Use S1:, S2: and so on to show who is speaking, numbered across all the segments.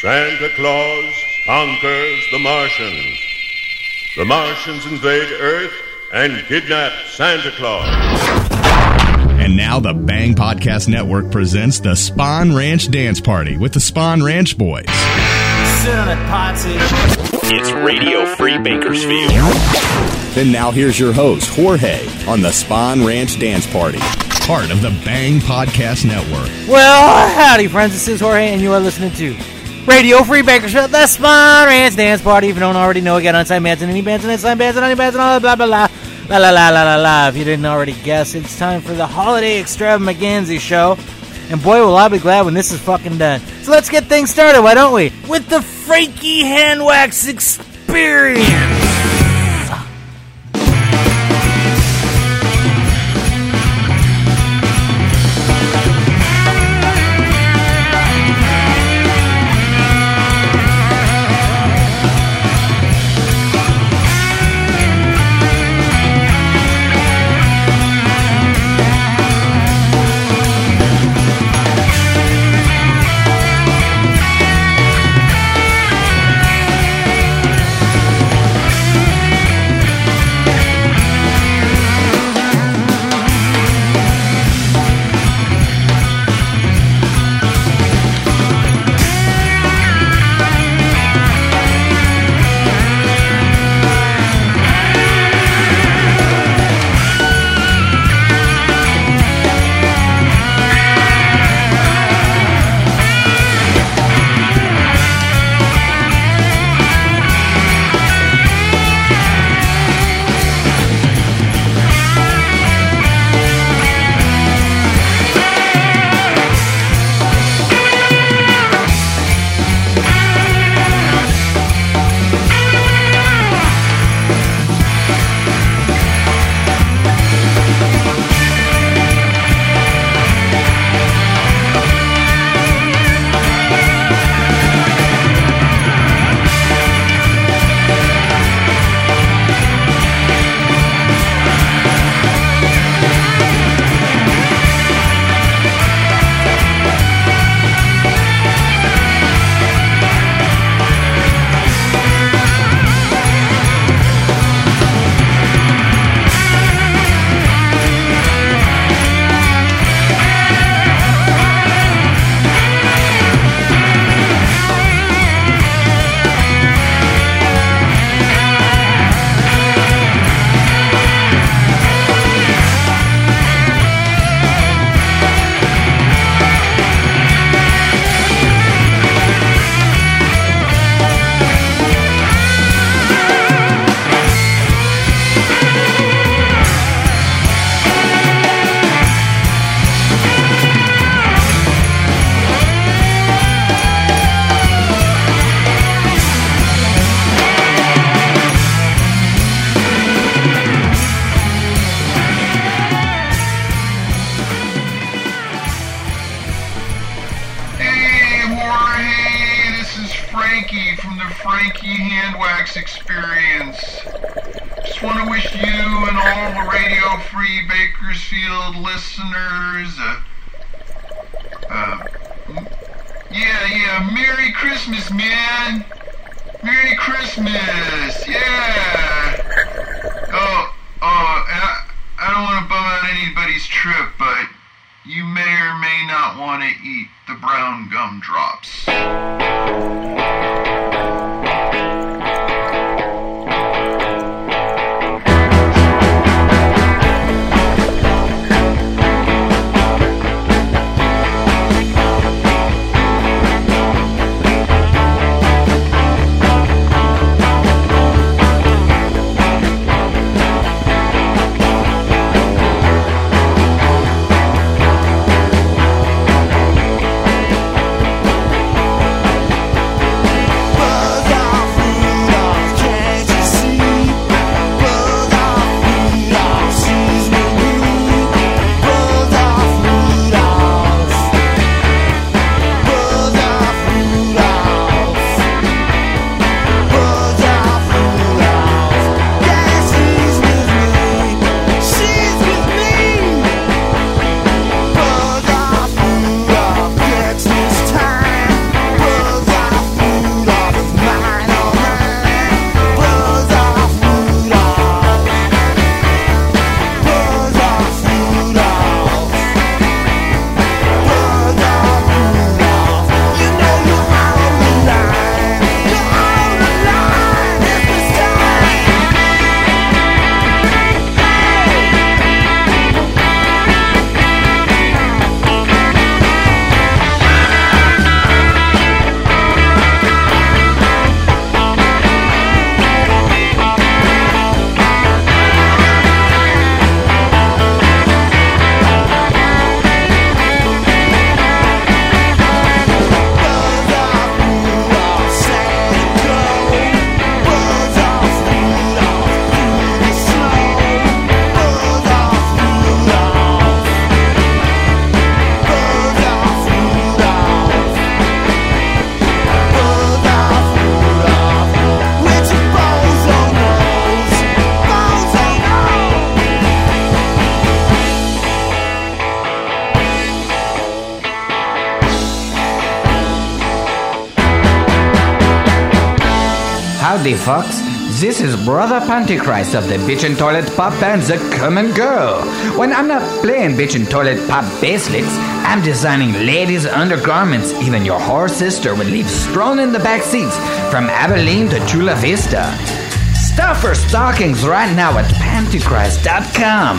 S1: Santa Claus conquers the Martians. The Martians invade Earth and kidnap Santa Claus.
S2: And now the Bang Podcast Network presents the Spawn Ranch Dance Party with the Spawn Ranch Boys.
S3: It's Radio Free Bakersfield.
S2: Then now here's your host, Jorge, on the Spawn Ranch Dance Party, part of the Bang Podcast Network.
S4: Well, howdy, friends. This is Jorge, and you are listening to Radio Free Bakersfield, the Spawn Ranch Dance Party. If you don't already know, we got unsigned bands and any bands and unsigned bands and any bands and all blah, blah, blah. La la la la la la. If you didn't already guess, it's time for the holiday extravaganza show. And boy, will I be glad when this is fucking done. So let's get things started, why don't we? With the Frankie Hand Wax Experience.
S5: Fucks. This is Brother Pantichrist of the Bitch and Toilet Pop band The Come and Go. When I'm not playing Bitch and Toilet Pop basslicks, I'm designing ladies' undergarments even your whore sister would leave strewn in the back seats from Abilene to Chula Vista. Stuff her stockings right now at pantychrist.com,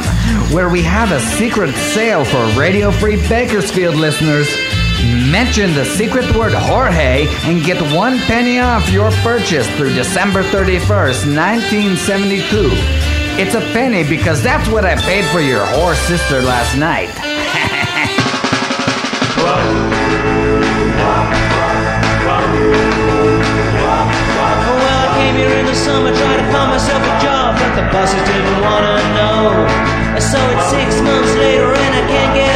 S5: where we have a secret sale for Radio Free Bakersfield listeners. Mention the secret word Jorge and get one penny off your purchase through December 31st, 1972. It's a penny because that's what I paid for your whore sister last night.
S6: Well, I came here in the summer trying to find myself a job, but the bosses didn't wanna know. So it's six months later and I can't get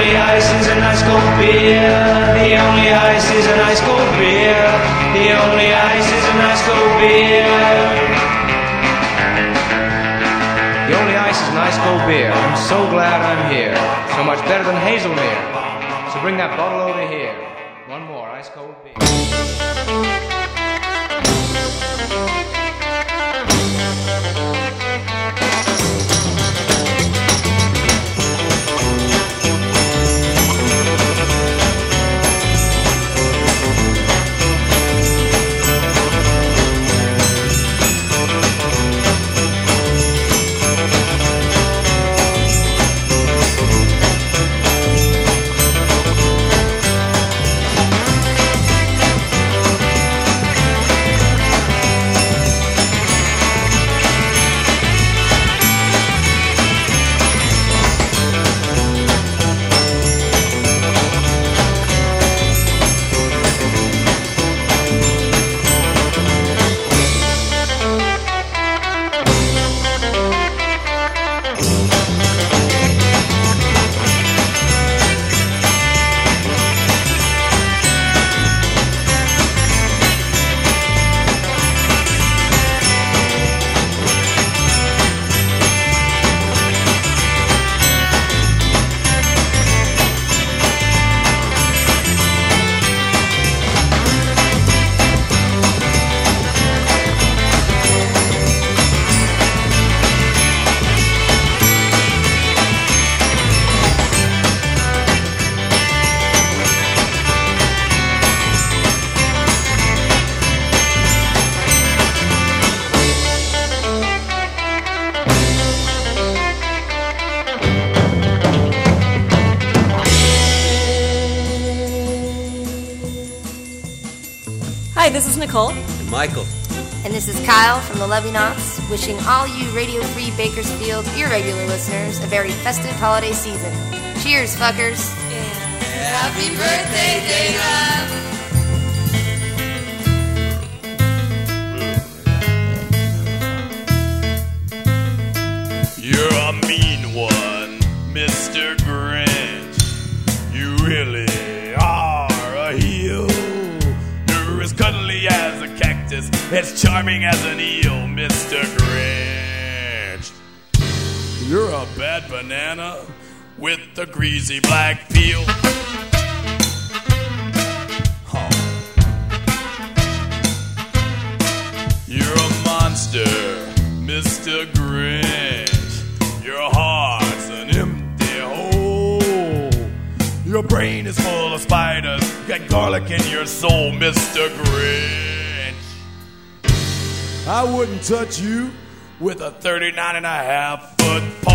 S6: only ice is an ice cold beer. The only ice is an ice cold beer. The only ice is an ice cold beer. The only ice is an ice cold beer. I'm so glad I'm here. So much better than Hazelmere. So bring that bottle over here. One more ice cold beer.
S7: This is
S8: Kyle from the Levy Knots, wishing all you Radio Free Bakersfield irregular listeners a very festive holiday season. Cheers, fuckers.
S9: Happy birthday, Dana!
S10: With the greasy black peel. Oh. You're a monster, Mr. Grinch. Your heart's an empty hole. Your brain is full of spiders. You got garlic in your soul, Mr. Grinch. I wouldn't touch you with a 39 and a half foot pole.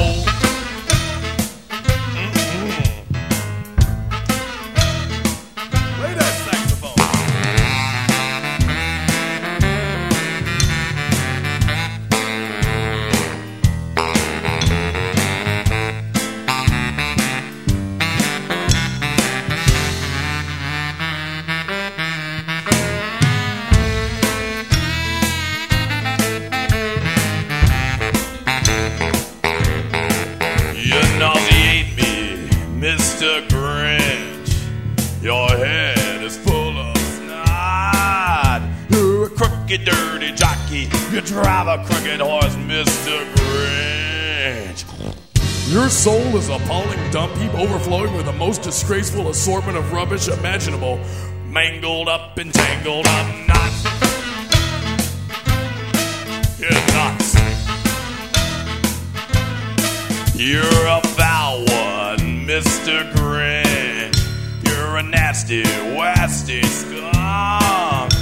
S10: Appalling dump heap overflowing with the most disgraceful assortment of rubbish imaginable. Mangled up and tangled up knots. You're nuts. You're a foul one, Mr. Grinch. You're a nasty, wasty skunk.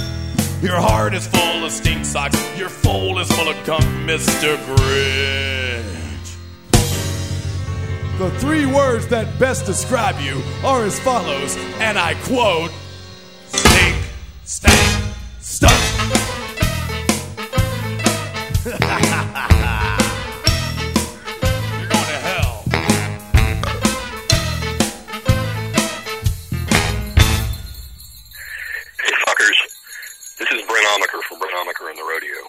S10: Your heart is full of stink socks. Your foal is full of gunk, Mr. Grinch. The three words that best describe you are as follows, and I quote Stink, stank, stunk. You're going to hell.
S11: Hey, fuckers. This is Brent from Brent and the Rodeo.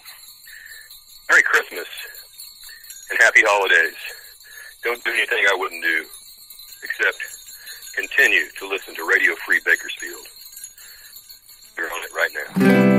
S11: Merry Christmas and happy holidays. Anything I wouldn't do, except continue to listen to Radio Free Bakersfield. You're on it right now.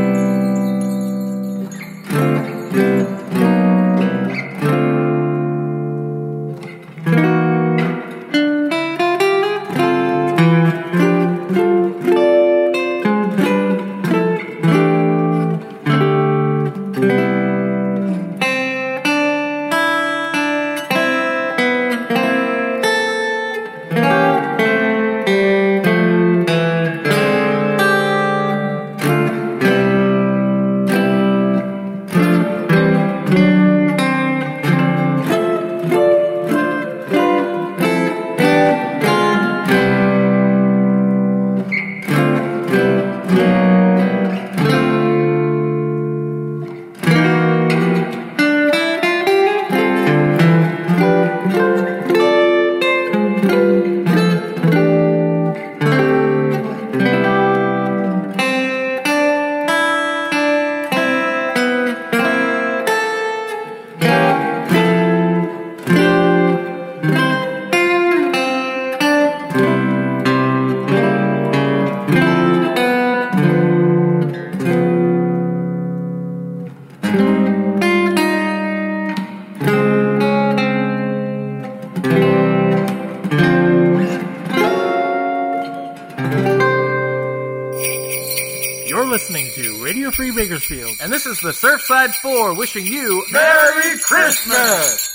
S12: Surfside 4 wishing you
S9: Merry Christmas!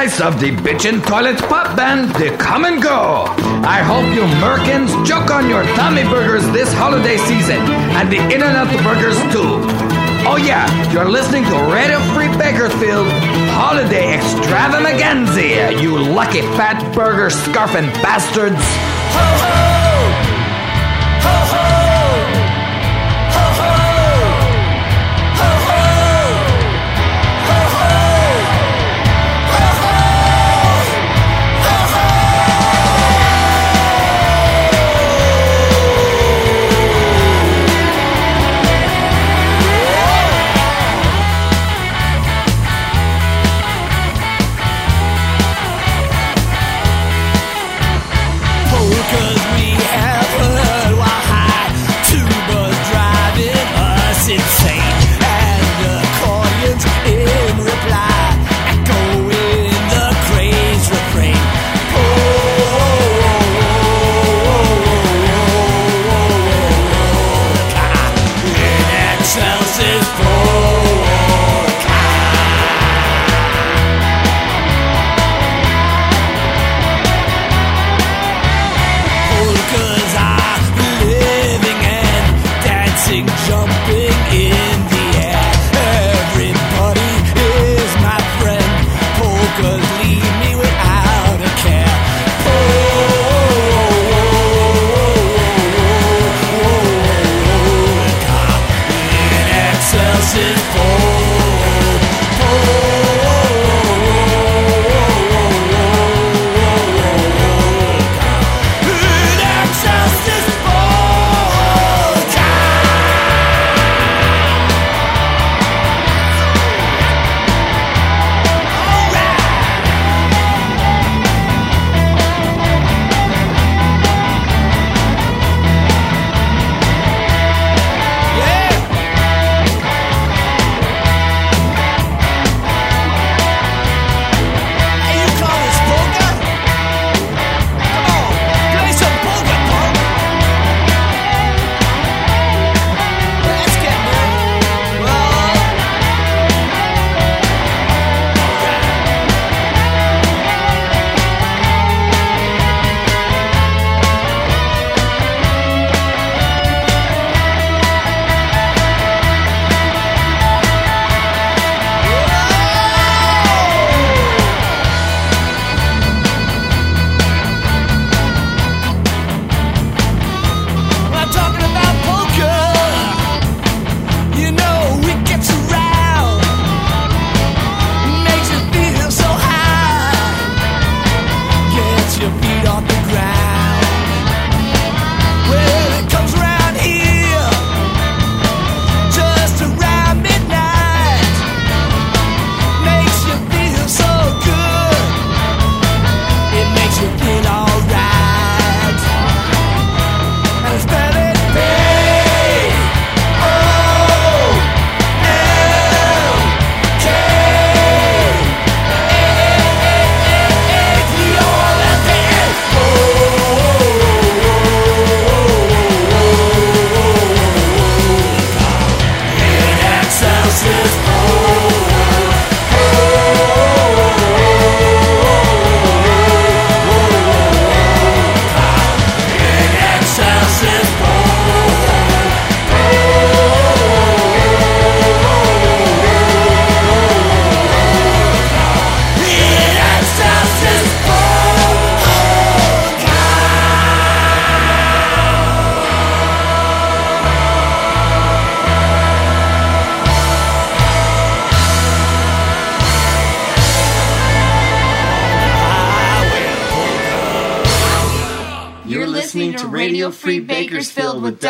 S7: of the
S5: bitchin' toilet pop band, The Come and Go. I hope you merkins choke on your tummy burgers this holiday season and the in out burgers too. Oh yeah, you're listening to Radio Free Bakersfield Holiday Extravaganza, you lucky fat burger scarfing bastards.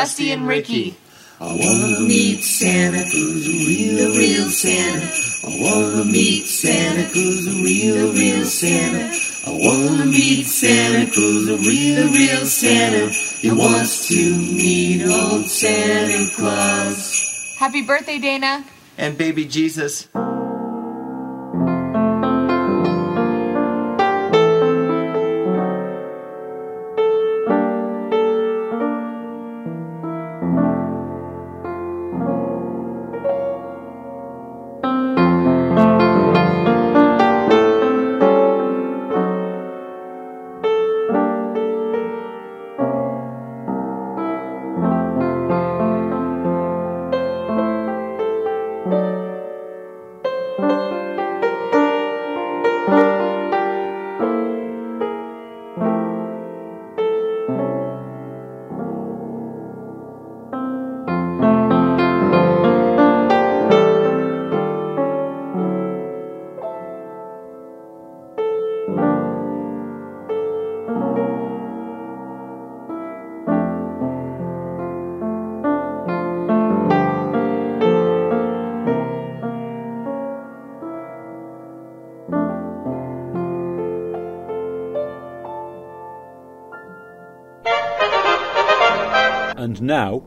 S13: Dusty and Ricky.
S14: I wanna meet Santa Claus, a real, real Santa. I wanna meet Santa Claus, a real, real Santa. I wanna meet Santa Claus, a real, real Santa. He wants to meet old Santa Claus.
S13: Happy birthday, Dana.
S6: And baby Jesus.
S15: Now,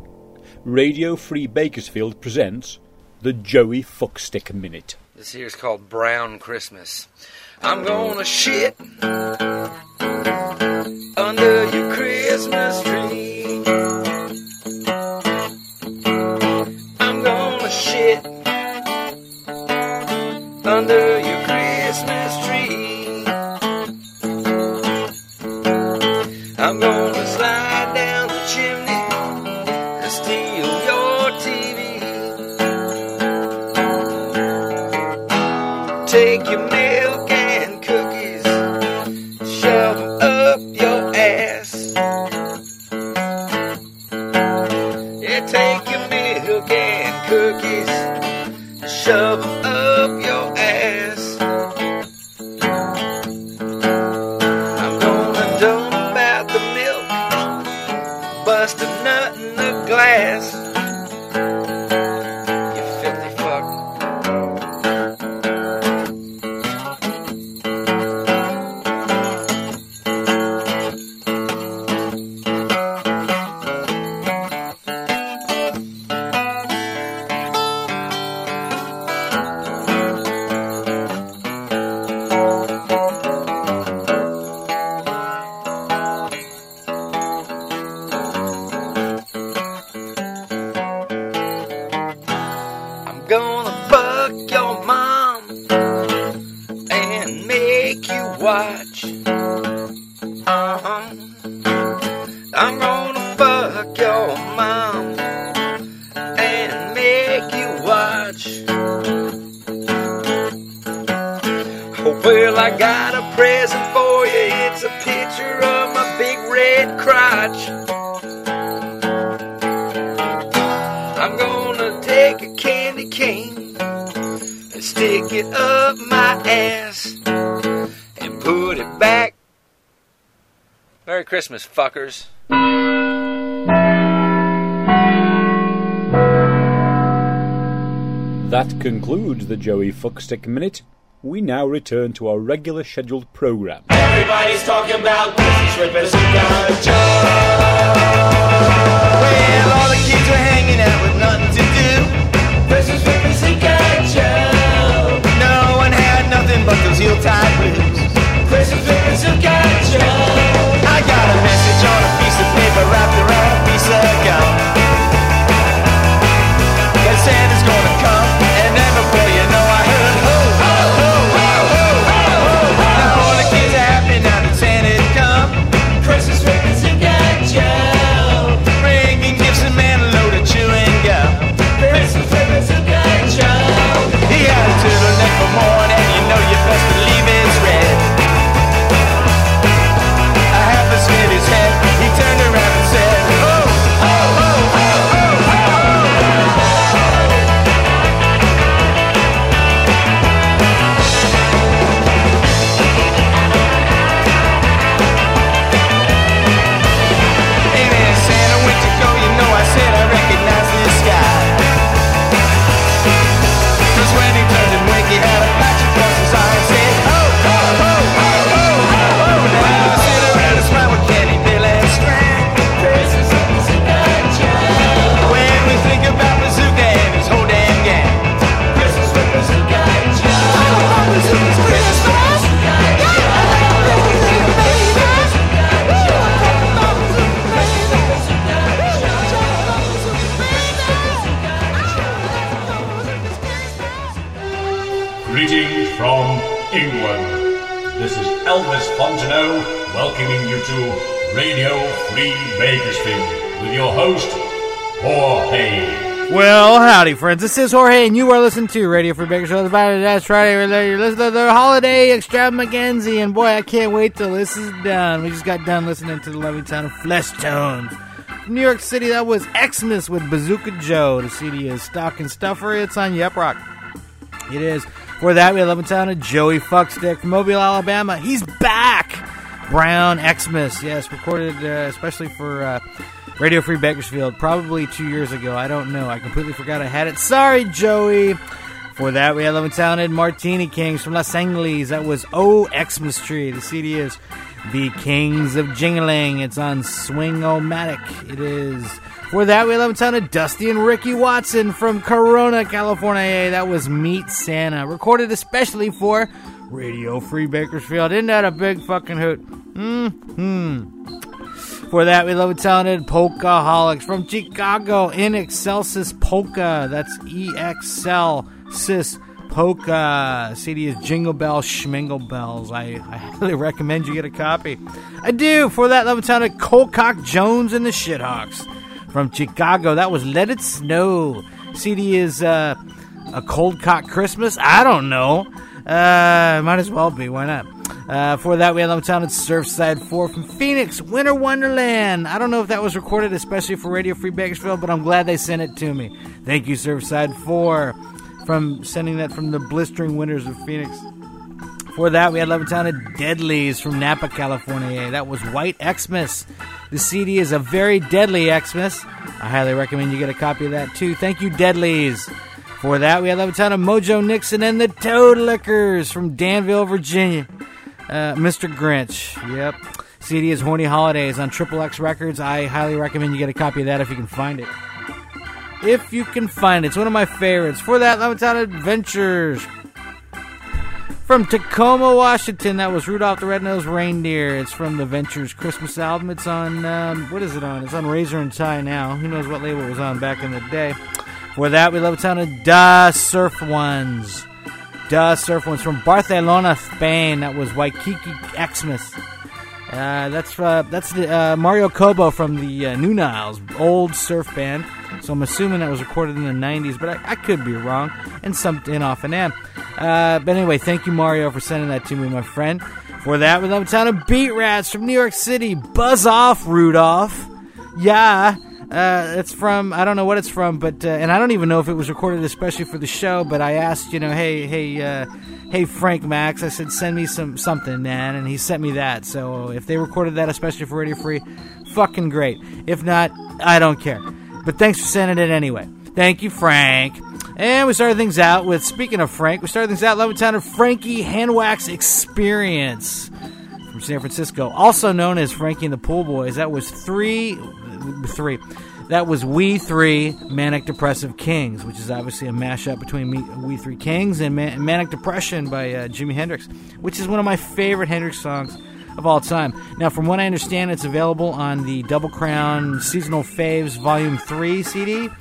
S15: Radio Free Bakersfield presents the Joey Fuckstick Minute.
S16: This here's called Brown Christmas. I'm gonna shit got a present for you. It's a picture of my big red crotch. I'm gonna take a candy cane and stick it up my ass and put it back. Merry Christmas, fuckers.
S15: That concludes the Joey Fuckstick Minute. We now return to our regular scheduled program.
S17: Everybody's talking about Christmas with Bazooka Joe.
S6: Well, all the kids were hanging out with nothing to
S18: Fontenot welcoming you to Radio Free Bakersfield with your host, Jorge.
S4: Well, howdy, friends. This is Jorge, and you are listening to Radio Free Bakersfield. That's right. You're listening to the holiday extravaganza, and boy, I can't wait till this is done. We just got done listening to the lovely town of Fleshtones. New York City, that was Xmas with Bazooka Joe. The CD is Stocking Stuffer. It's on Yep Roc. It is. For that, we have Levin Town Joey Fuckstick from Mobile, Alabama. He's back! Brown Xmas, yes, recorded uh, especially for uh, Radio Free Bakersfield probably two years ago. I don't know. I completely forgot I had it. Sorry, Joey. For that, we had Levin Talented Martini Kings from Los Angeles. That was Oh Xmas Tree. The CD is The Kings of Jingling. It's on Swing-O-Matic. It is. For that, we had Levin Talented Dusty and Ricky Watson from Corona, California. That was Meet Santa. Recorded especially for Radio Free Bakersfield. Isn't that a big fucking hoot? Hmm. For that, we love and talented Polkaholics from Chicago in Excelsis Polka. That's E X L Sis Polka. CD is Jingle Bells, Schmingle Bells. I, I highly recommend you get a copy. I do. For that, love and talented Colcock Jones and the Shithawks from Chicago. That was Let It Snow. CD is uh, a Cold Cock Christmas. I don't know. Uh, might as well be. Why not? Uh, for that, we had Love Town at Surfside 4 from Phoenix, Winter Wonderland. I don't know if that was recorded especially for Radio Free Bakersfield, but I'm glad they sent it to me. Thank you, Surfside 4, from sending that from the blistering winters of Phoenix. For that, we had Love Town at Deadlies from Napa, California. That was White Xmas. The CD is a very deadly Xmas. I highly recommend you get a copy of that too. Thank you, Deadlies. For that, we had Love Town of Mojo Nixon and the Toadliquors from Danville, Virginia. Uh, Mr. Grinch. Yep. CD is Horny Holidays on Triple X Records. I highly recommend you get a copy of that if you can find it. If you can find it. It's one of my favorites. For that, Love Town Adventures. From Tacoma, Washington, that was Rudolph the Red-Nosed Reindeer. It's from the Ventures Christmas album. It's on, um, what is it on? It's on Razor and Tie now. Who knows what label it was on back in the day. For that, we love a ton of Da Surf Ones. Da Surf Ones from Barcelona, Spain. That was Waikiki Xmas. Uh, that's uh, that's the uh, Mario Cobo from the uh, Nu-Niles, old surf band. So I'm assuming that was recorded in the 90s, but I, I could be wrong. And something off and am. Uh, but anyway, thank you, Mario, for sending that to me, my friend. For that, we love a ton of Beat Rats from New York City. Buzz off, Rudolph. Yeah. Uh, it's from I don't know what it's from, but uh, and I don't even know if it was recorded especially for the show. But I asked, you know, hey, hey, uh, hey, Frank Max. I said, send me some something, man, and he sent me that. So if they recorded that especially for Radio Free, fucking great. If not, I don't care. But thanks for sending it anyway. Thank you, Frank. And we started things out with speaking of Frank, we started things out Love Town of Frankie Hand Wax Experience from San Francisco, also known as Frankie and the Pool Boys. That was three three. That was We Three Manic Depressive Kings, which is obviously a mashup between me, We Three Kings and Man- Manic Depression by uh, Jimi Hendrix, which is one of my favorite Hendrix songs of all time. Now, from what I understand, it's available on the Double Crown Seasonal Faves Volume 3 CD. Uh,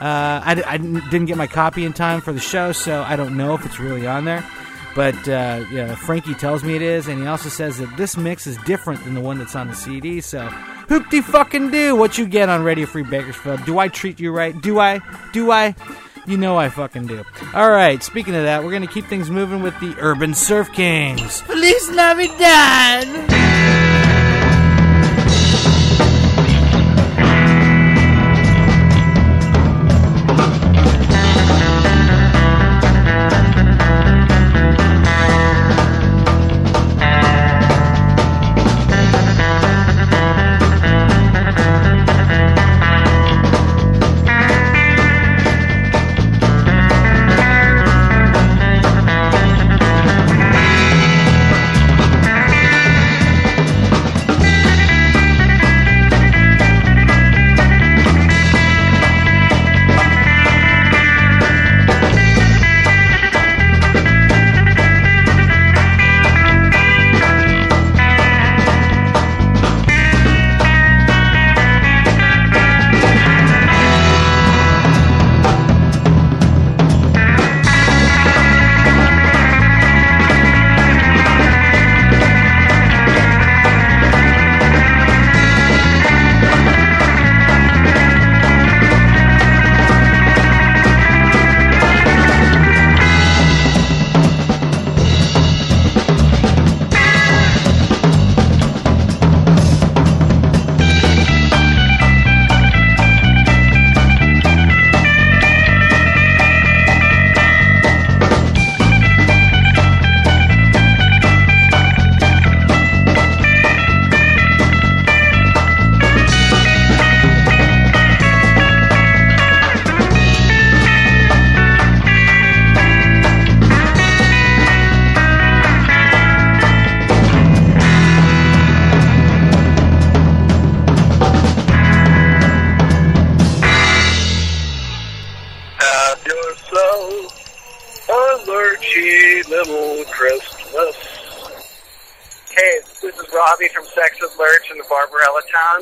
S4: I, I didn't get my copy in time for the show, so I don't know if it's really on there. But uh, yeah, Frankie tells me it is, and he also says that this mix is different than the one that's on the CD. So, hoopty fucking do what you get on Radio Free Bakersfield. Do I treat you right? Do I? Do I? You know I fucking do. All right. Speaking of that, we're gonna keep things moving with the Urban Surf Kings. Feliz Navidad.
S13: partners.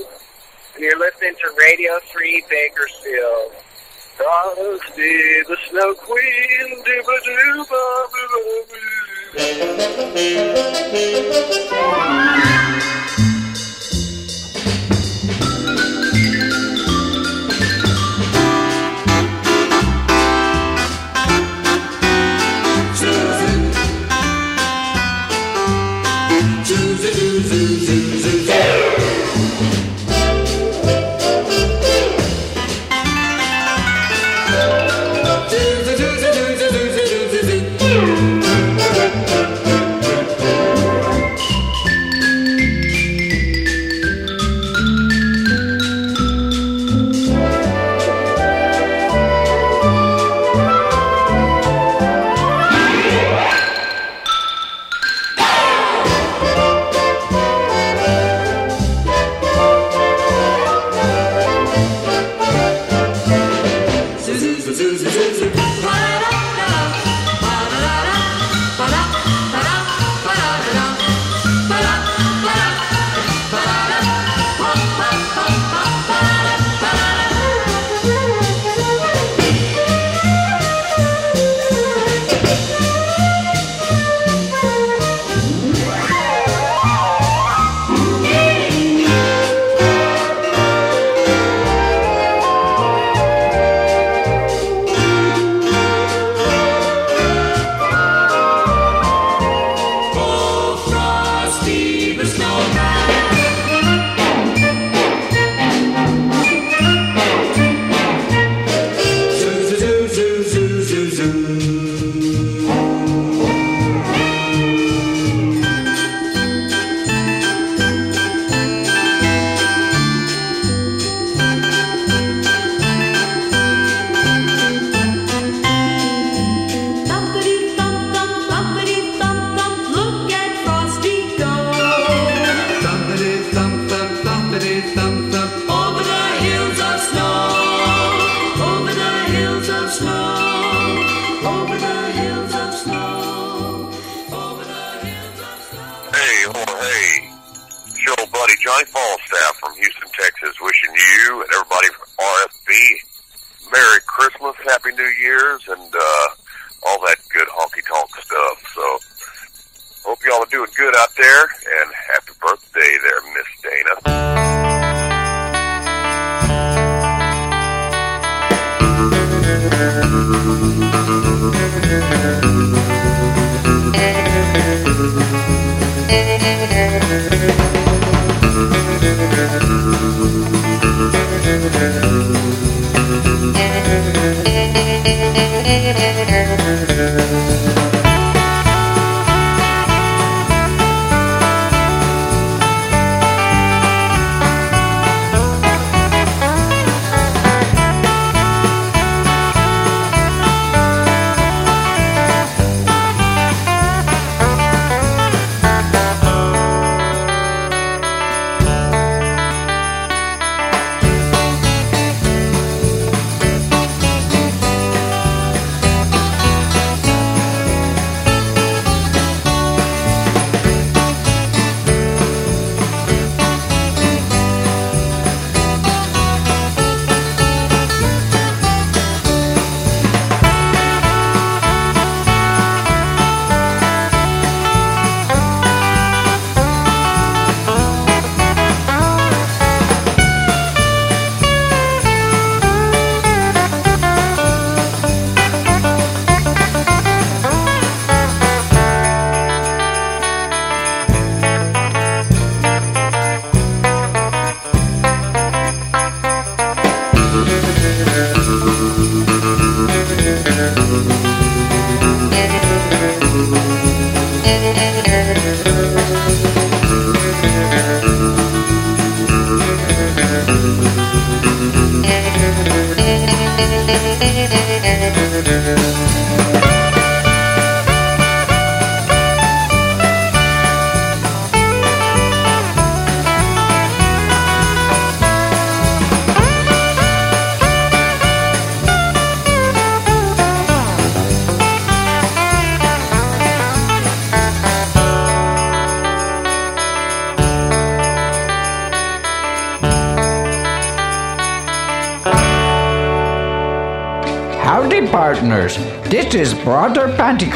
S13: John, and you're listening to Radio Free, Bakersfield. Thursday, the Snow Queen, dooba dooba,
S5: booba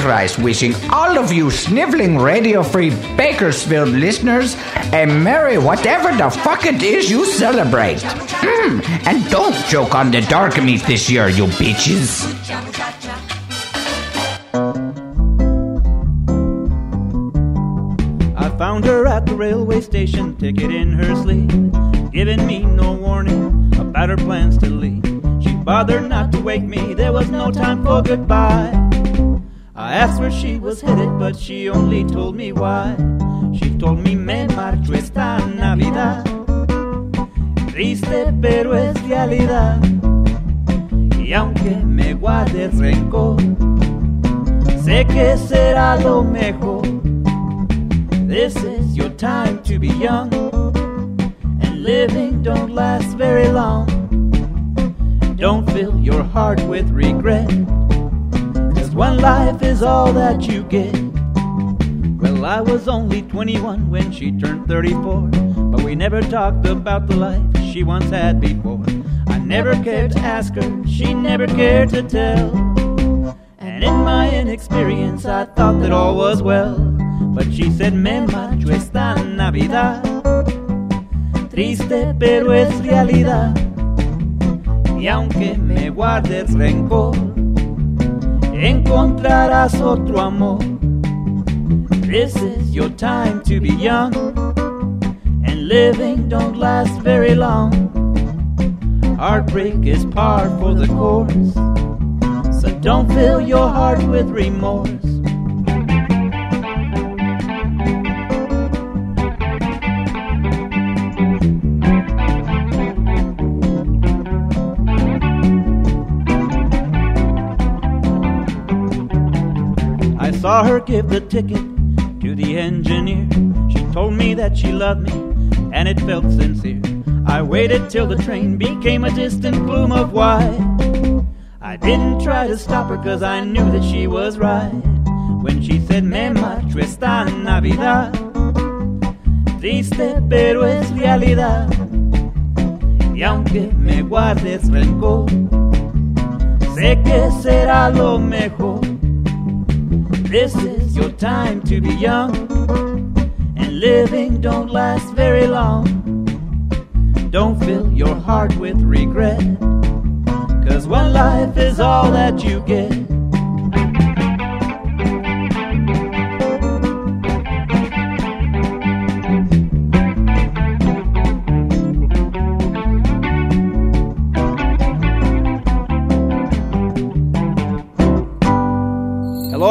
S5: Pantichrist wishing all of you sniveling Radio Free Bakersfield listeners a merry whatever the fuck it is you celebrate. Mm, and don't joke on the dark meat this year, you bitches.
S19: I was only 21 when she turned 34, but we never talked about the life she once had before. I never cared to ask her, she never cared to tell. And in my inexperience, I thought that all was well. But she said, Me marcho esta Navidad. Triste, pero es realidad. Y aunque me guardes rencor, encontrarás otro amor. This is your time to be young, and living don't last very long. Heartbreak is par for the course, so don't fill your heart with remorse. I saw her give the ticket the engineer. She told me that she loved me, and it felt sincere. I waited till the train became a distant plume of white. I didn't try to stop her cause I knew that she was right. When she said, Me esta Navidad. Triste, pero es realidad. Y aunque me guardes rencor, sé que será lo mejor. This is your time to be young, and living don't last very long. Don't fill your heart with regret, cause one life is all that you get.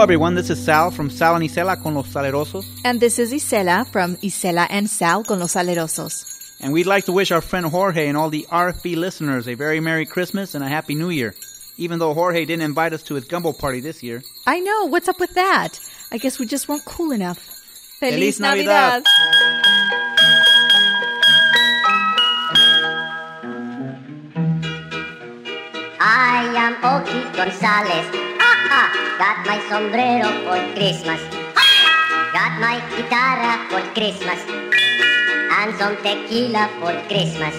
S19: Everyone. This is Sal from Sal and Isela con los Salerosos.
S20: And this is Isela from Isela and Sal con los Salerosos.
S19: And we'd like to wish our friend Jorge and all the RFB listeners a very Merry Christmas and a Happy New Year. Even though Jorge didn't invite us to his gumbo party this year.
S20: I know. What's up with that? I guess we just weren't cool enough.
S19: Feliz Navidad.
S21: I am Oki Gonzalez. Ah, got my sombrero for Christmas. Got my guitarra for Christmas. And some tequila for Christmas.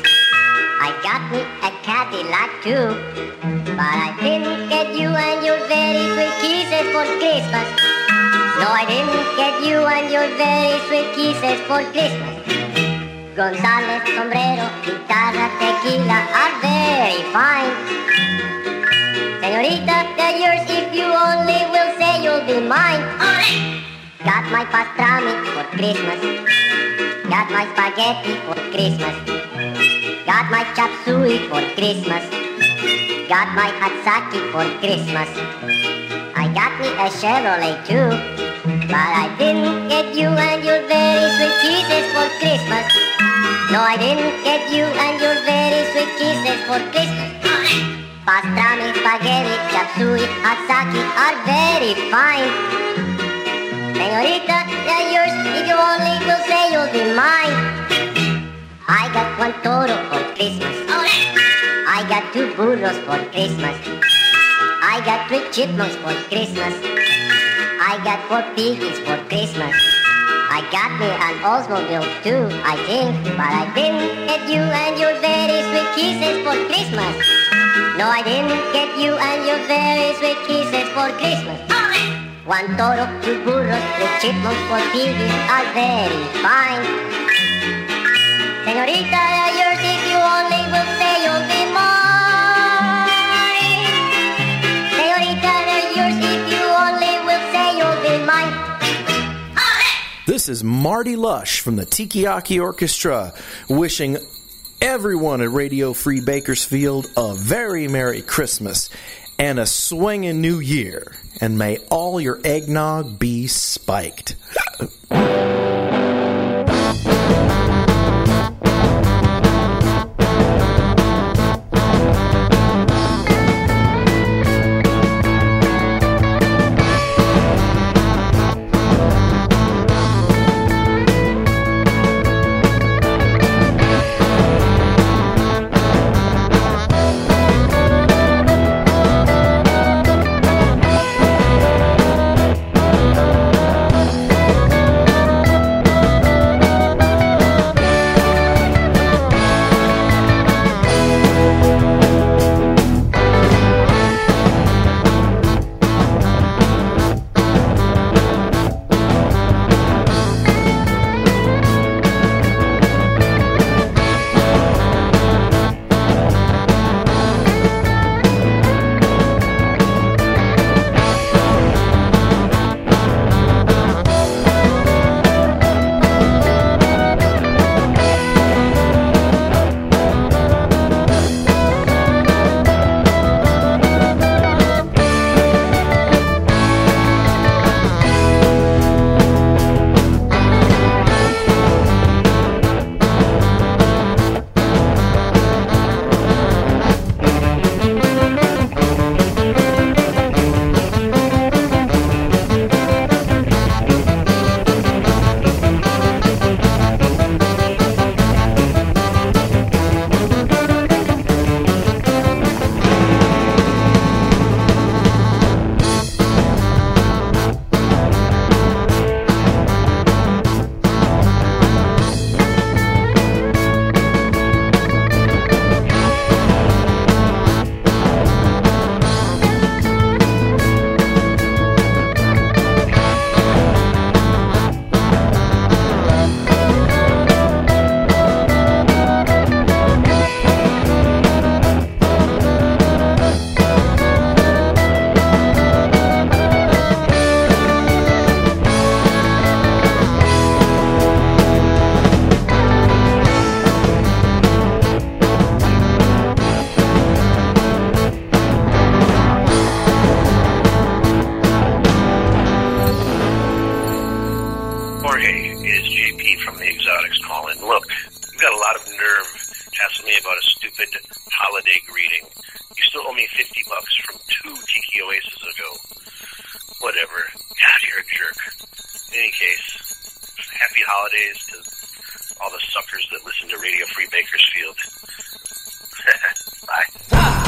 S21: I got me a Cadillac too. But I didn't get you and your very sweet kisses for Christmas. No, I didn't get you and your very sweet kisses for Christmas. Gonzalez, sombrero, guitarra, tequila are very fine. Senorita, they're yours if you only will say you'll be mine. Got my pastrami for Christmas. Got my spaghetti for Christmas. Got my chop suey for Christmas. Got my hatsaki for Christmas. I got me a Chevrolet too. But I didn't get you and your very sweet kisses for Christmas. No, I didn't get you and your very sweet kisses for Christmas. Pastrami, spaghetti, chop suey, hatsaki are very fine. Senorita, they're yours if you only will say you'll be mine. I got one toro for Christmas. I got two burros for Christmas. I got three chipmunks for Christmas. I got four piggies for Christmas. I got me an Oldsmobile too, I think, but I didn't get you and your very sweet kisses for Christmas. No, I didn't get you and your very sweet kisses for Christmas. One toro, two burros, three chipmunks, four piggies are very fine. Senorita, they're yours if you only will say you'll be mine. Senorita, they're yours if you only will say you'll be mine.
S22: This is Marty Lush from the Tikiyaki Orchestra wishing everyone at Radio Free Bakersfield a very Merry Christmas and a swinging New Year. And may all your eggnog be spiked.
S23: Case, happy holidays to all the suckers that listen to Radio Free Bakersfield. Bye.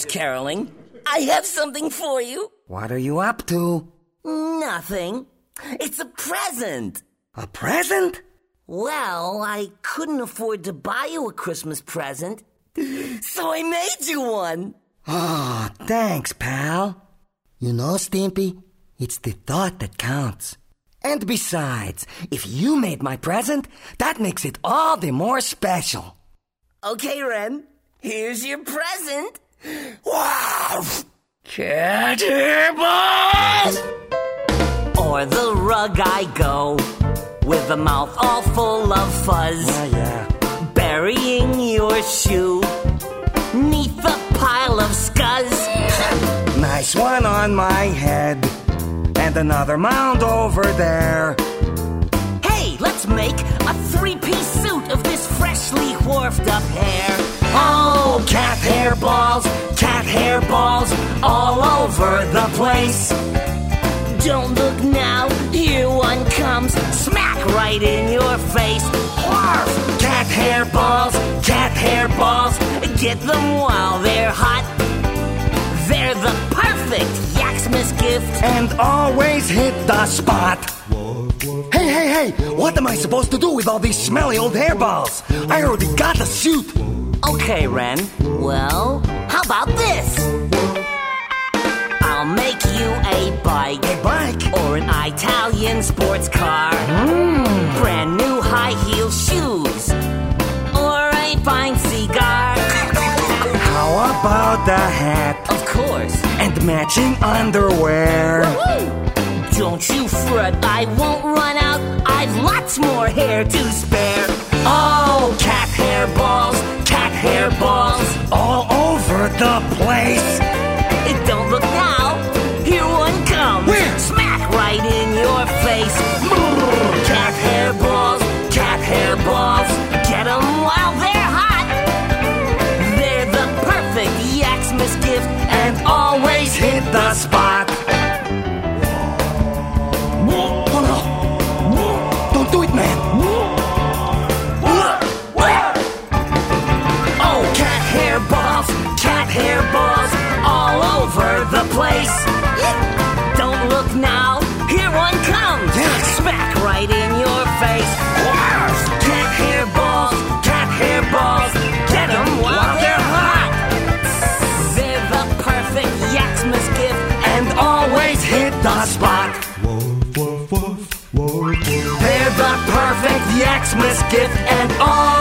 S24: Yaxmas caroling, I have something for you.
S25: What are you up to?
S24: Nothing. It's a present.
S25: A present?
S24: Well, I couldn't afford to buy you a Christmas present. So So I made you one.
S25: Oh, thanks, pal. You know, Stimpy, it's the thought that counts. And besides, if you made my present, that makes it all the more special.
S24: Okay, Ren. Here's your present.
S25: Wow!
S24: Cat hair balls! Or the rug I go, with a mouth all full of fuzz.
S25: Yeah, yeah.
S24: Burying your shoe, neath the pile of scuzz.
S25: Nice one on my head, and another mound over there.
S24: Hey, let's make a three-piece suit of this freshly wharfed up hair. Oh, cat hair balls, cat hair balls, all over the place. Don't look now, here one comes, smack right in your face. Wharf! Cat hair balls, cat hair balls, get them while they're hot. They're the perfect Yaxmas gift.
S25: And always hit the spot. Hey, hey, hey! What am I supposed to do with all these smelly old hairballs? I already got a suit.
S24: Okay, Ren. Well, how about this? I'll make you a bike.
S25: A bike?
S24: Or an Italian sports car. Hmm. Brand new high heel shoes. Or a fine cigar.
S25: How about the hat?
S24: Of course.
S25: And matching underwear.
S24: Don't you fret, I won't run out. I've lots more hair to spare. Oh, cat hair balls, cat hair
S25: all over the place.
S24: It don't look now. Here one comes.
S25: Where?
S24: Smack right in your face. Mmm. Cat hair balls, cat hair balls. Get 'em while they're hot. They're the perfect Yaxmas gift
S25: And always hit the spot.
S24: Place. Don't look now, here one comes. Smack right in your face. Cat hair balls, cat hair balls, get 'em while they're hot. They're the perfect Yaxmas gift,
S25: And always hit the spot.
S24: they're the perfect Yaxmas gift, and always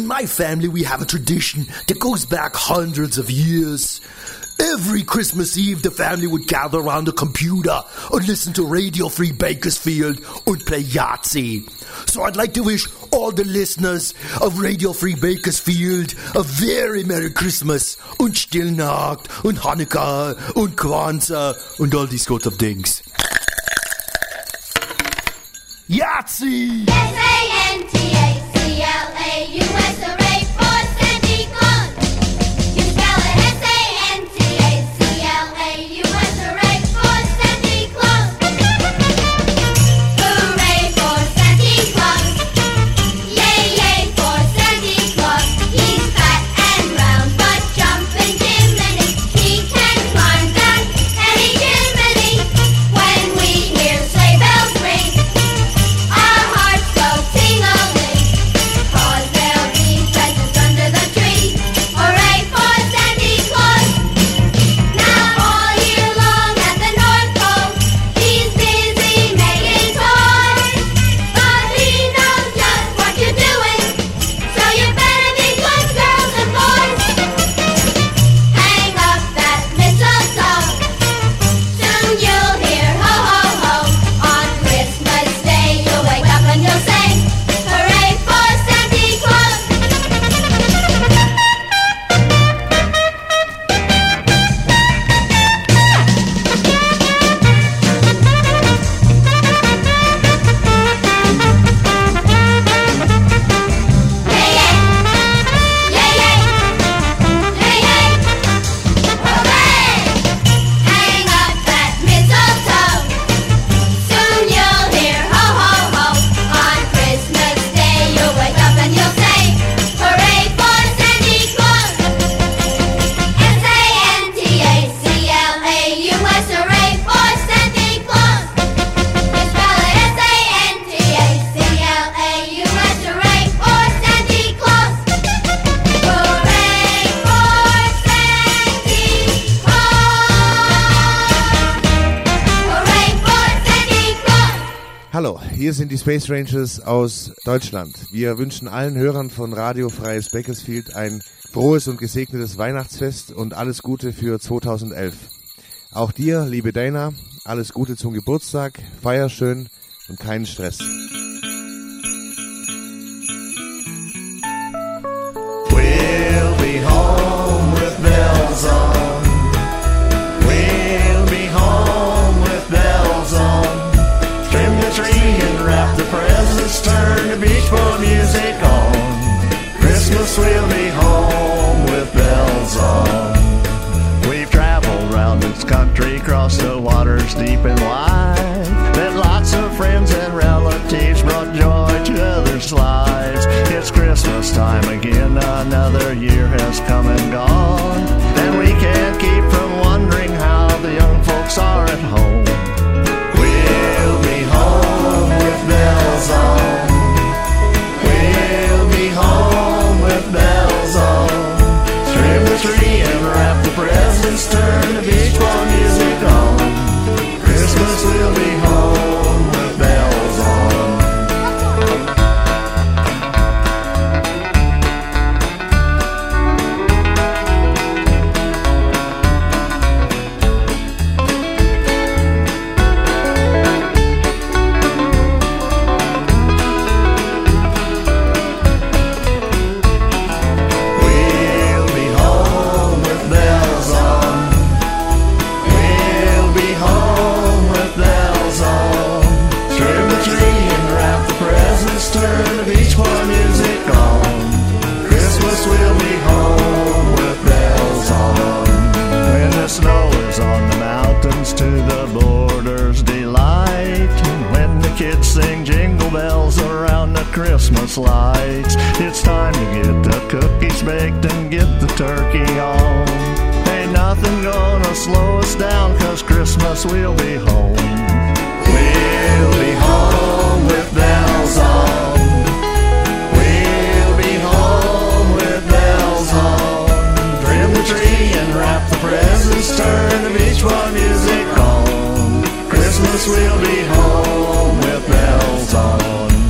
S26: in my family, we have a tradition that goes back hundreds of years. Every Christmas Eve, the family would gather around the computer and listen to Radio Free Bakersfield and play Yahtzee. So I'd like to wish all the listeners of Radio Free Bakersfield a very Merry Christmas und Stille Nacht und Hanukkah und Kwanzaa and all these sorts of things. Yahtzee!
S22: sind die Space Rangers aus Deutschland. Wir wünschen allen Hörern von Radio Freies Bakersfield ein frohes und gesegnetes Weihnachtsfest und alles Gute für 2011. Auch dir, liebe Dana, alles Gute zum Geburtstag, feier schön und keinen Stress.
S27: We'll across the waters deep and wide. Met lots of friends and relatives, brought joy to others' lives. It's Christmas time again, another year has come and gone. lights. It's time to get the cookies baked and get the turkey on. Ain't nothing gonna slow us down, cause Christmas we'll be home. We'll be home with bells on. We'll be home with bells on. Trim the tree and wrap the presents, turn the beach one music on. Christmas we'll be home with bells on.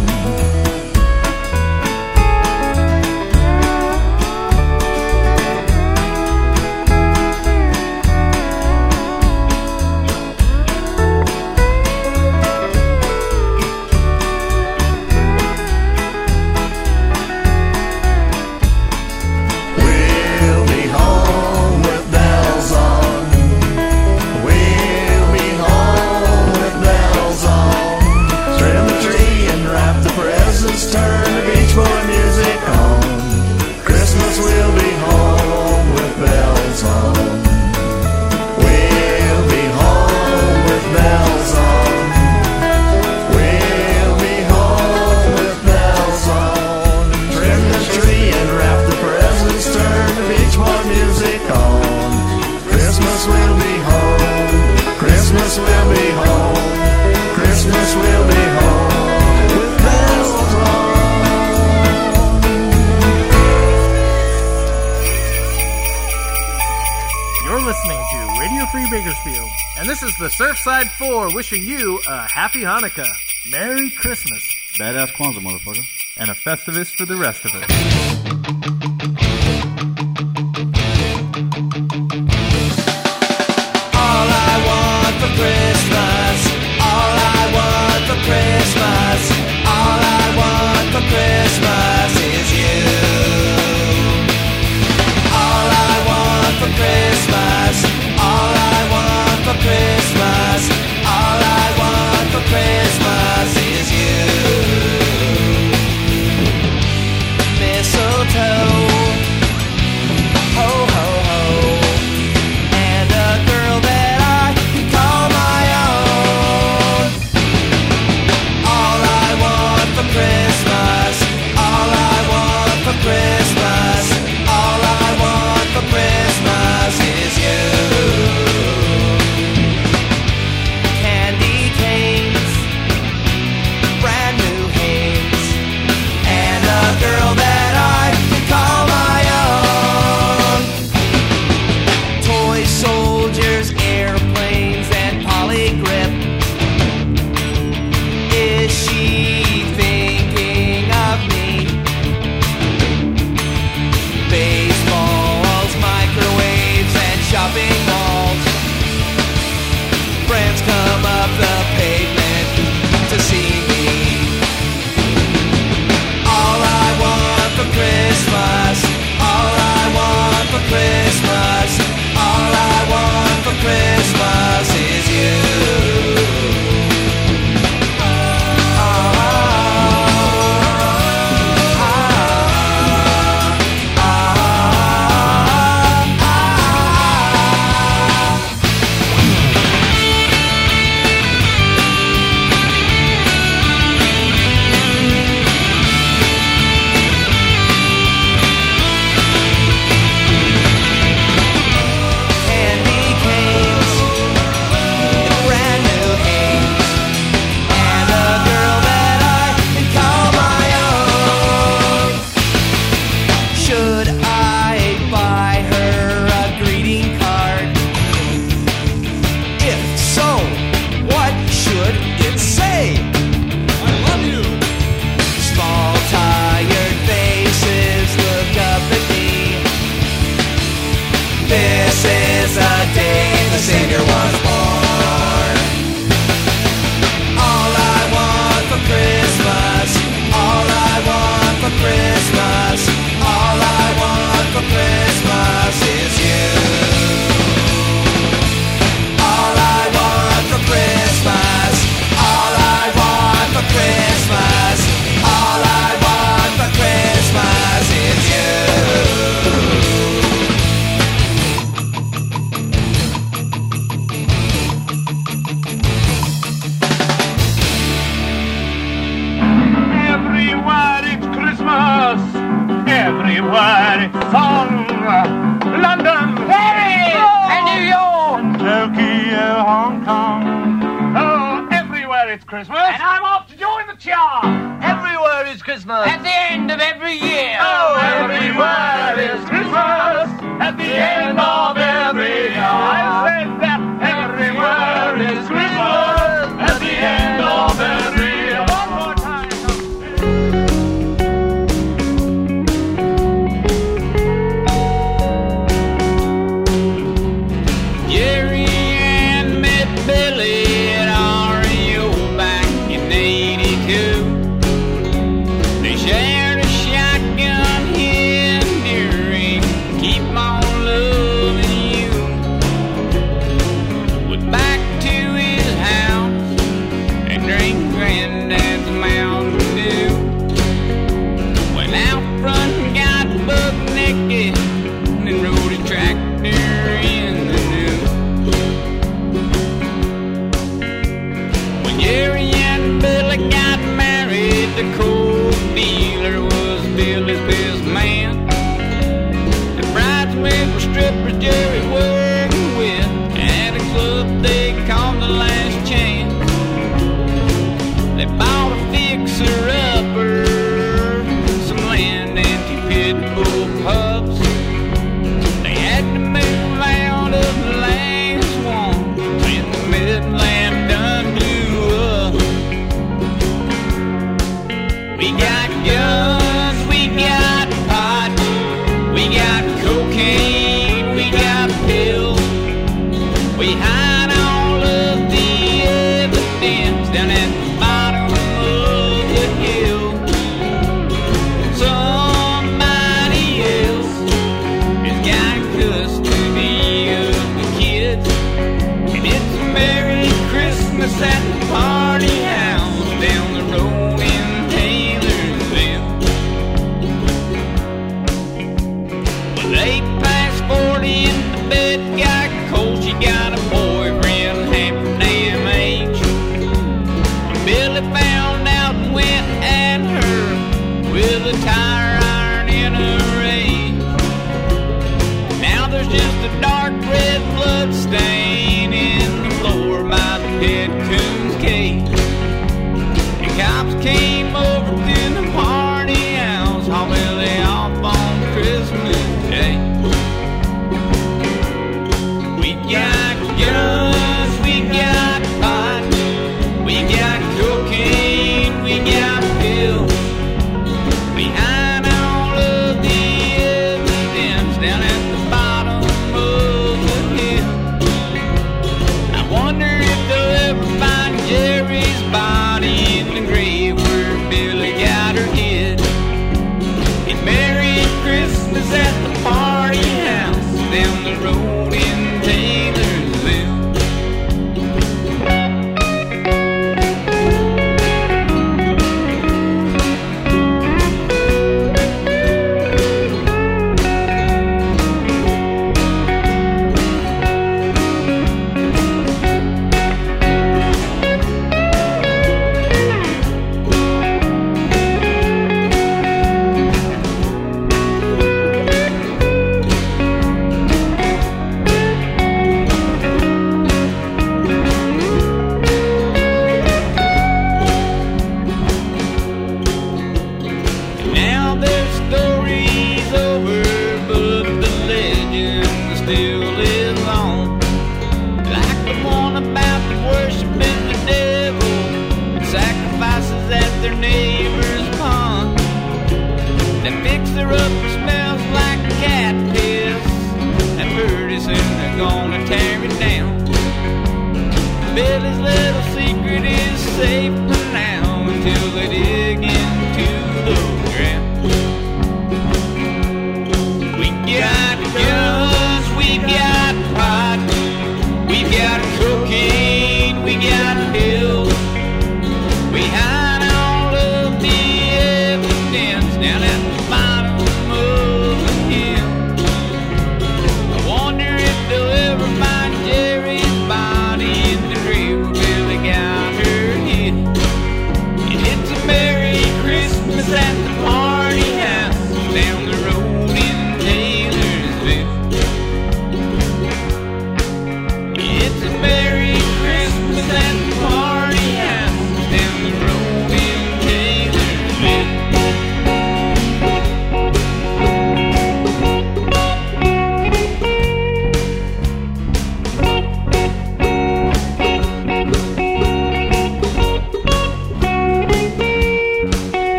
S28: wishing you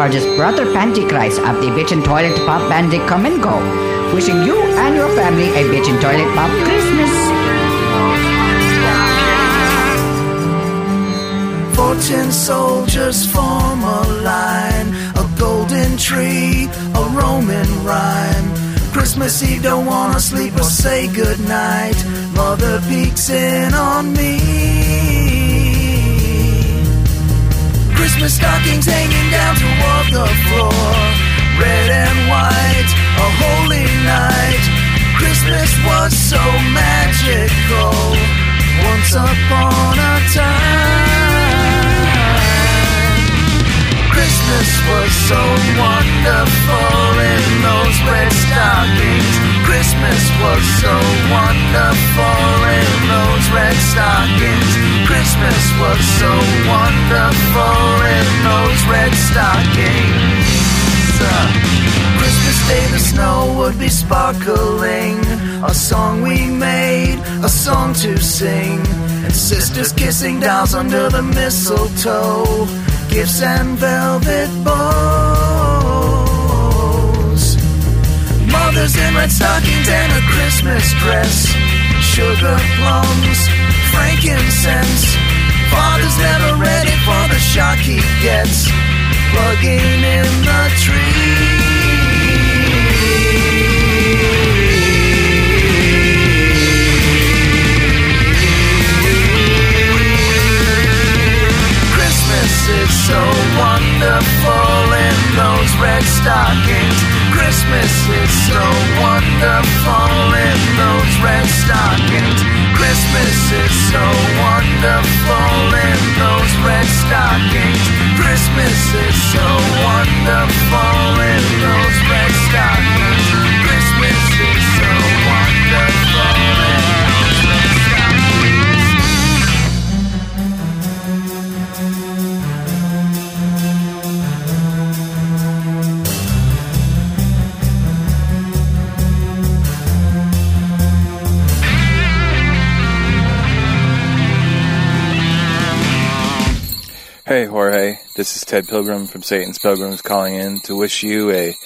S5: are just Brother Pantychrist of the Bitch and Toilet Pop Band They Come and Go. Wishing you and your family a Bitch and Toilet Pop Christmas.
S16: Fourteen soldiers form a line, a golden tree, a Roman rhyme. Christmas Eve, don't wanna sleep or say goodnight. Mother peeks in on me. Christmas stockings hanging down toward the floor. Red and white, a holy night. Christmas was so magical. Once upon a time. Christmas was so wonderful in those red stockings. Christmas was so wonderful in those red stockings. Christmas was so wonderful in those red stockings. Uh, Christmas Day the snow would be sparkling. A song we made, a song to sing. And sisters kissing dolls under the mistletoe. Gifts and velvet bows. Mothers in red stockings and a Christmas dress. Sugar plums, frankincense. Father's never ready for the shock he gets. Plugging in the tree Christmas is so wonderful in those red stockings. Christmas is so wonderful in those red stockings. Christmas is so wonderful in those red stockings. Christmas is so wonderful in those red stockings.
S29: This is Ted Pilgrim from Satan's Pilgrims calling in to wish you a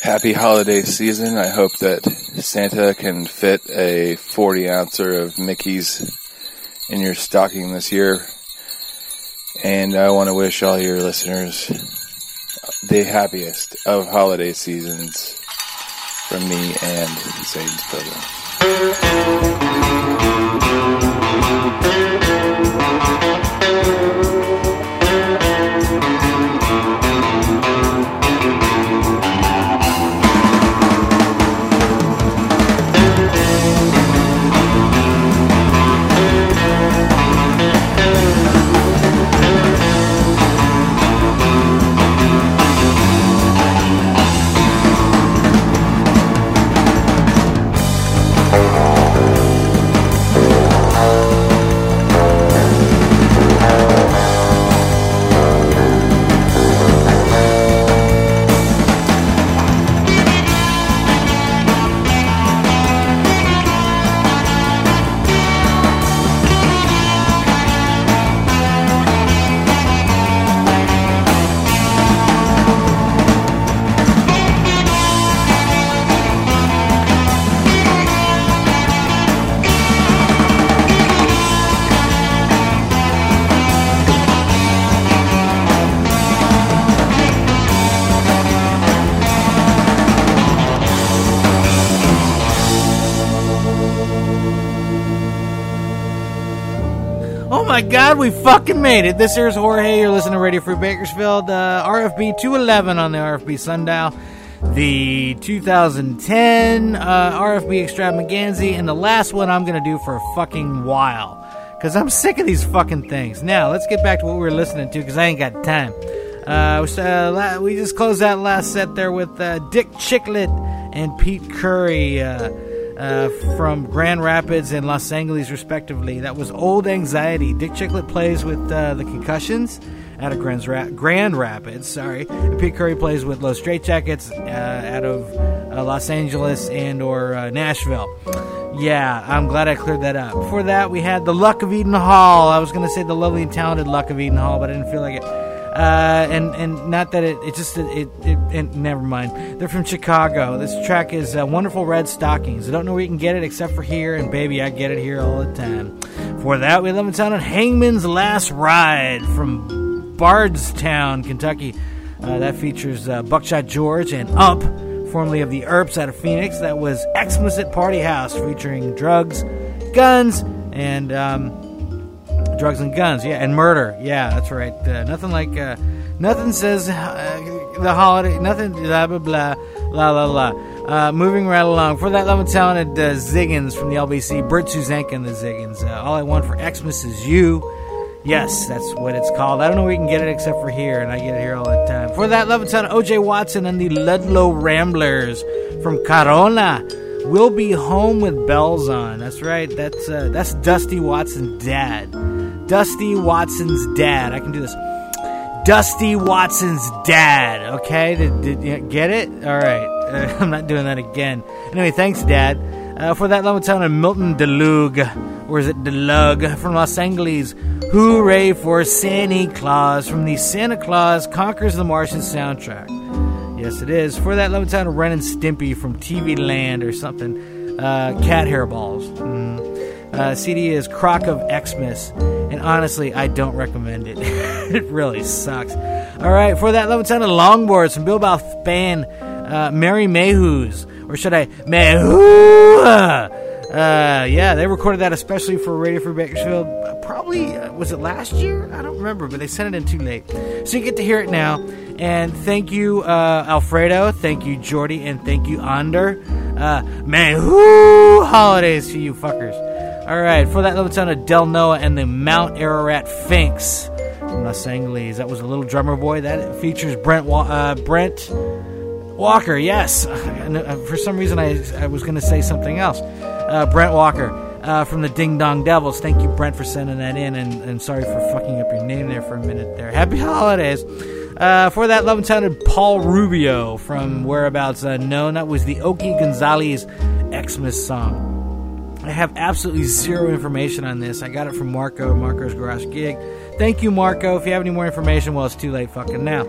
S29: happy holiday season. I hope that Santa can fit a 40 ouncer of Mickey's in your stocking this year. And I want to wish all your listeners the happiest of holiday seasons from me and Satan's Pilgrim.
S4: God, we fucking made it. This here's Jorge. You're listening to Radio Free Bakersfield. Uh, RFB 211 on the RFB Sundial. The 2010 uh, RFB Extravaganza. And the last one I'm going to do for a fucking while. Because I'm sick of these fucking things. Now, let's get back to what we were listening to because I ain't got time. Uh, we, uh, we just closed that last set there with uh, Dick Chiclet and Pete Curry. Uh, from Grand Rapids and Los Angeles, respectively. That was Old Anxiety. Dick Chicklet plays with uh, the Concussions out of Grand, Ra- Grand Rapids, sorry. And Pete Curry plays with Los Straitjackets uh, out of uh, Los Angeles and or uh, Nashville. Yeah, I'm glad I cleared that up. Before that, we had the Luck of Eden Hall. I was going to say the lovely and talented Luck of Eden Hall, but I didn't feel like it. Uh, and and not that it it just it, it, it, never mind. They're from Chicago. This track is uh, "Wonderful Red Stockings." I don't know where you can get it except for here, and baby, I get it here all the time. For that, we live in town on Hangman's Last Ride from Bardstown, Kentucky. Uh, that features uh, Buckshot George and Up, formerly of the Earps out of Phoenix. That was at Party House, featuring drugs, guns, and um, drugs and guns. Yeah, and murder. Yeah, that's right. Uh, nothing like uh, nothing says uh, the holiday. Nothing. Blah blah blah. La la la. Uh, moving right along. For that love and talented uh, Ziggens from the LBC, Bert Susanka and the Ziggens. Uh, all I want for Xmas is you. Yes, that's what it's called. I don't know where you can get it except for here, and I get it here all the time. For that love and talented OJ Watson and the Ludlow Ramblers from Corona. We'll be home with bells on. That's right. That's uh, that's Dusty Watson's dad. Dusty Watson's dad. I can do this. Dusty Watson's dad. Okay, did, did you get it? All right. Uh, I'm not doing that again. Anyway, thanks, Dad. Uh, for that love town of Milton DeLugg, or is it DeLugg from Los Angeles? Hooray for Santa Claus from the Santa Claus Conquers the Martian soundtrack. Yes, it is. For that love town of Ren and Stimpy from TV Land or something. Uh, cat hairballs. Mm. Uh, CD is Croc of Xmas, and honestly, I don't recommend it. it really sucks. All right, for that town of Longboards from Bilbao, Spain, uh, Mary Mayhews, or should I Mayhew? Uh, yeah, they recorded that especially for Radio Free Bakersfield. Uh, Probably uh, was it last year? I don't remember, but they sent it in too late, so you get to hear it now. And thank you, uh, Alfredo. Thank you, Jordy, and thank you, Ander. Uh, Mayhew holidays to you fuckers. All right, for that little town of Del Noah and the Mount Ararat Finks from Los Angeles. That was a little drummer boy. That features Brent Wa- uh, Brent Walker. Yes, And, uh, for some reason I I was going to say something else. Uh, Brent Walker uh, from the Ding Dong Devils. Thank you, Brent, for sending that in, and, and sorry for fucking up your name there for a minute there. Happy holidays. Uh, for that, love and sounded Paul Rubio from whereabouts unknown. That was the Oki Gonzalez Xmas song. I have absolutely zero information on this. I got it from Marco, Marco's Garage Gig. Thank you, Marco. If you have any more information, well, it's too late fucking now.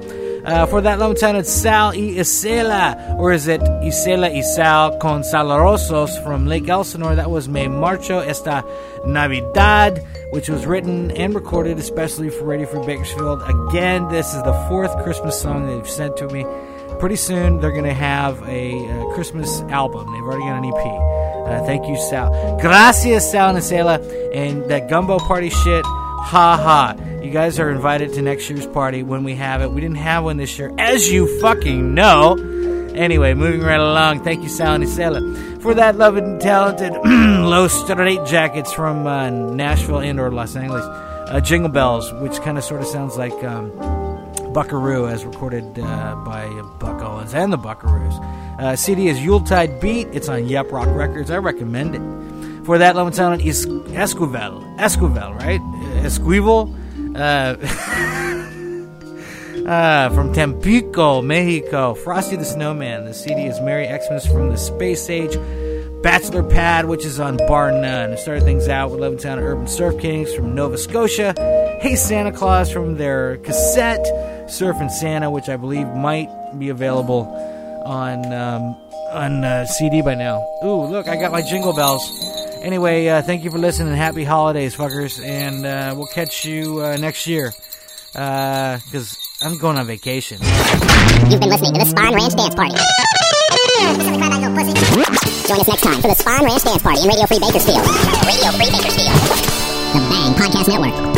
S4: Uh, for that long time, it's Sal y Isela, or is it Isela y Sal con Salarosos from Lake Elsinore? That was Me Marcho Esta Navidad, which was written and recorded especially for Radio Free Bakersfield. Again, this is the fourth Christmas song they've sent to me. Pretty soon, they're going to have a, uh Christmas album. They've already got an EP. Thank you, Sal. Gracias, Sal and Isela. And that gumbo party shit, ha ha. You guys are invited to next year's party when we have it. We didn't have one this year, as you fucking know. Anyway, moving right along. Thank you, Sal and Isela, for that loved and talented Los Straitjackets from uh, Nashville and or Los Angeles. Uh, Jingle Bells, which kind of sort of sounds like um, Buckaroo, as recorded uh, by Buck Owens and the Buckaroos. Uh, CD is Yuletide Beat. It's on Yep Roc Records. I recommend it. For that, and talent is Esquivel. Esquivel, right? Esquivel. Uh, uh, from Tampico, Mexico. Frosty the Snowman. The CD is Merry Xmas from the Space Age. Bachelor Pad, which is on Bar None. It started things out with Levittown Urban Surf Kings from Nova Scotia. Hey Santa Claus from their cassette. Surfing Santa, which I believe might be available on um, on uh, CD by now. Ooh, look, I got my jingle bells. Anyway, uh, thank you for listening. Happy holidays, fuckers, and uh, we'll catch you uh, next year. Because I'm going on vacation.
S30: You've been listening to the Spawn Ranch Dance Party. Join us next time for the Spawn Ranch Dance Party in Radio Free Bakersfield. Radio Free Bakersfield. The Bang Podcast Network.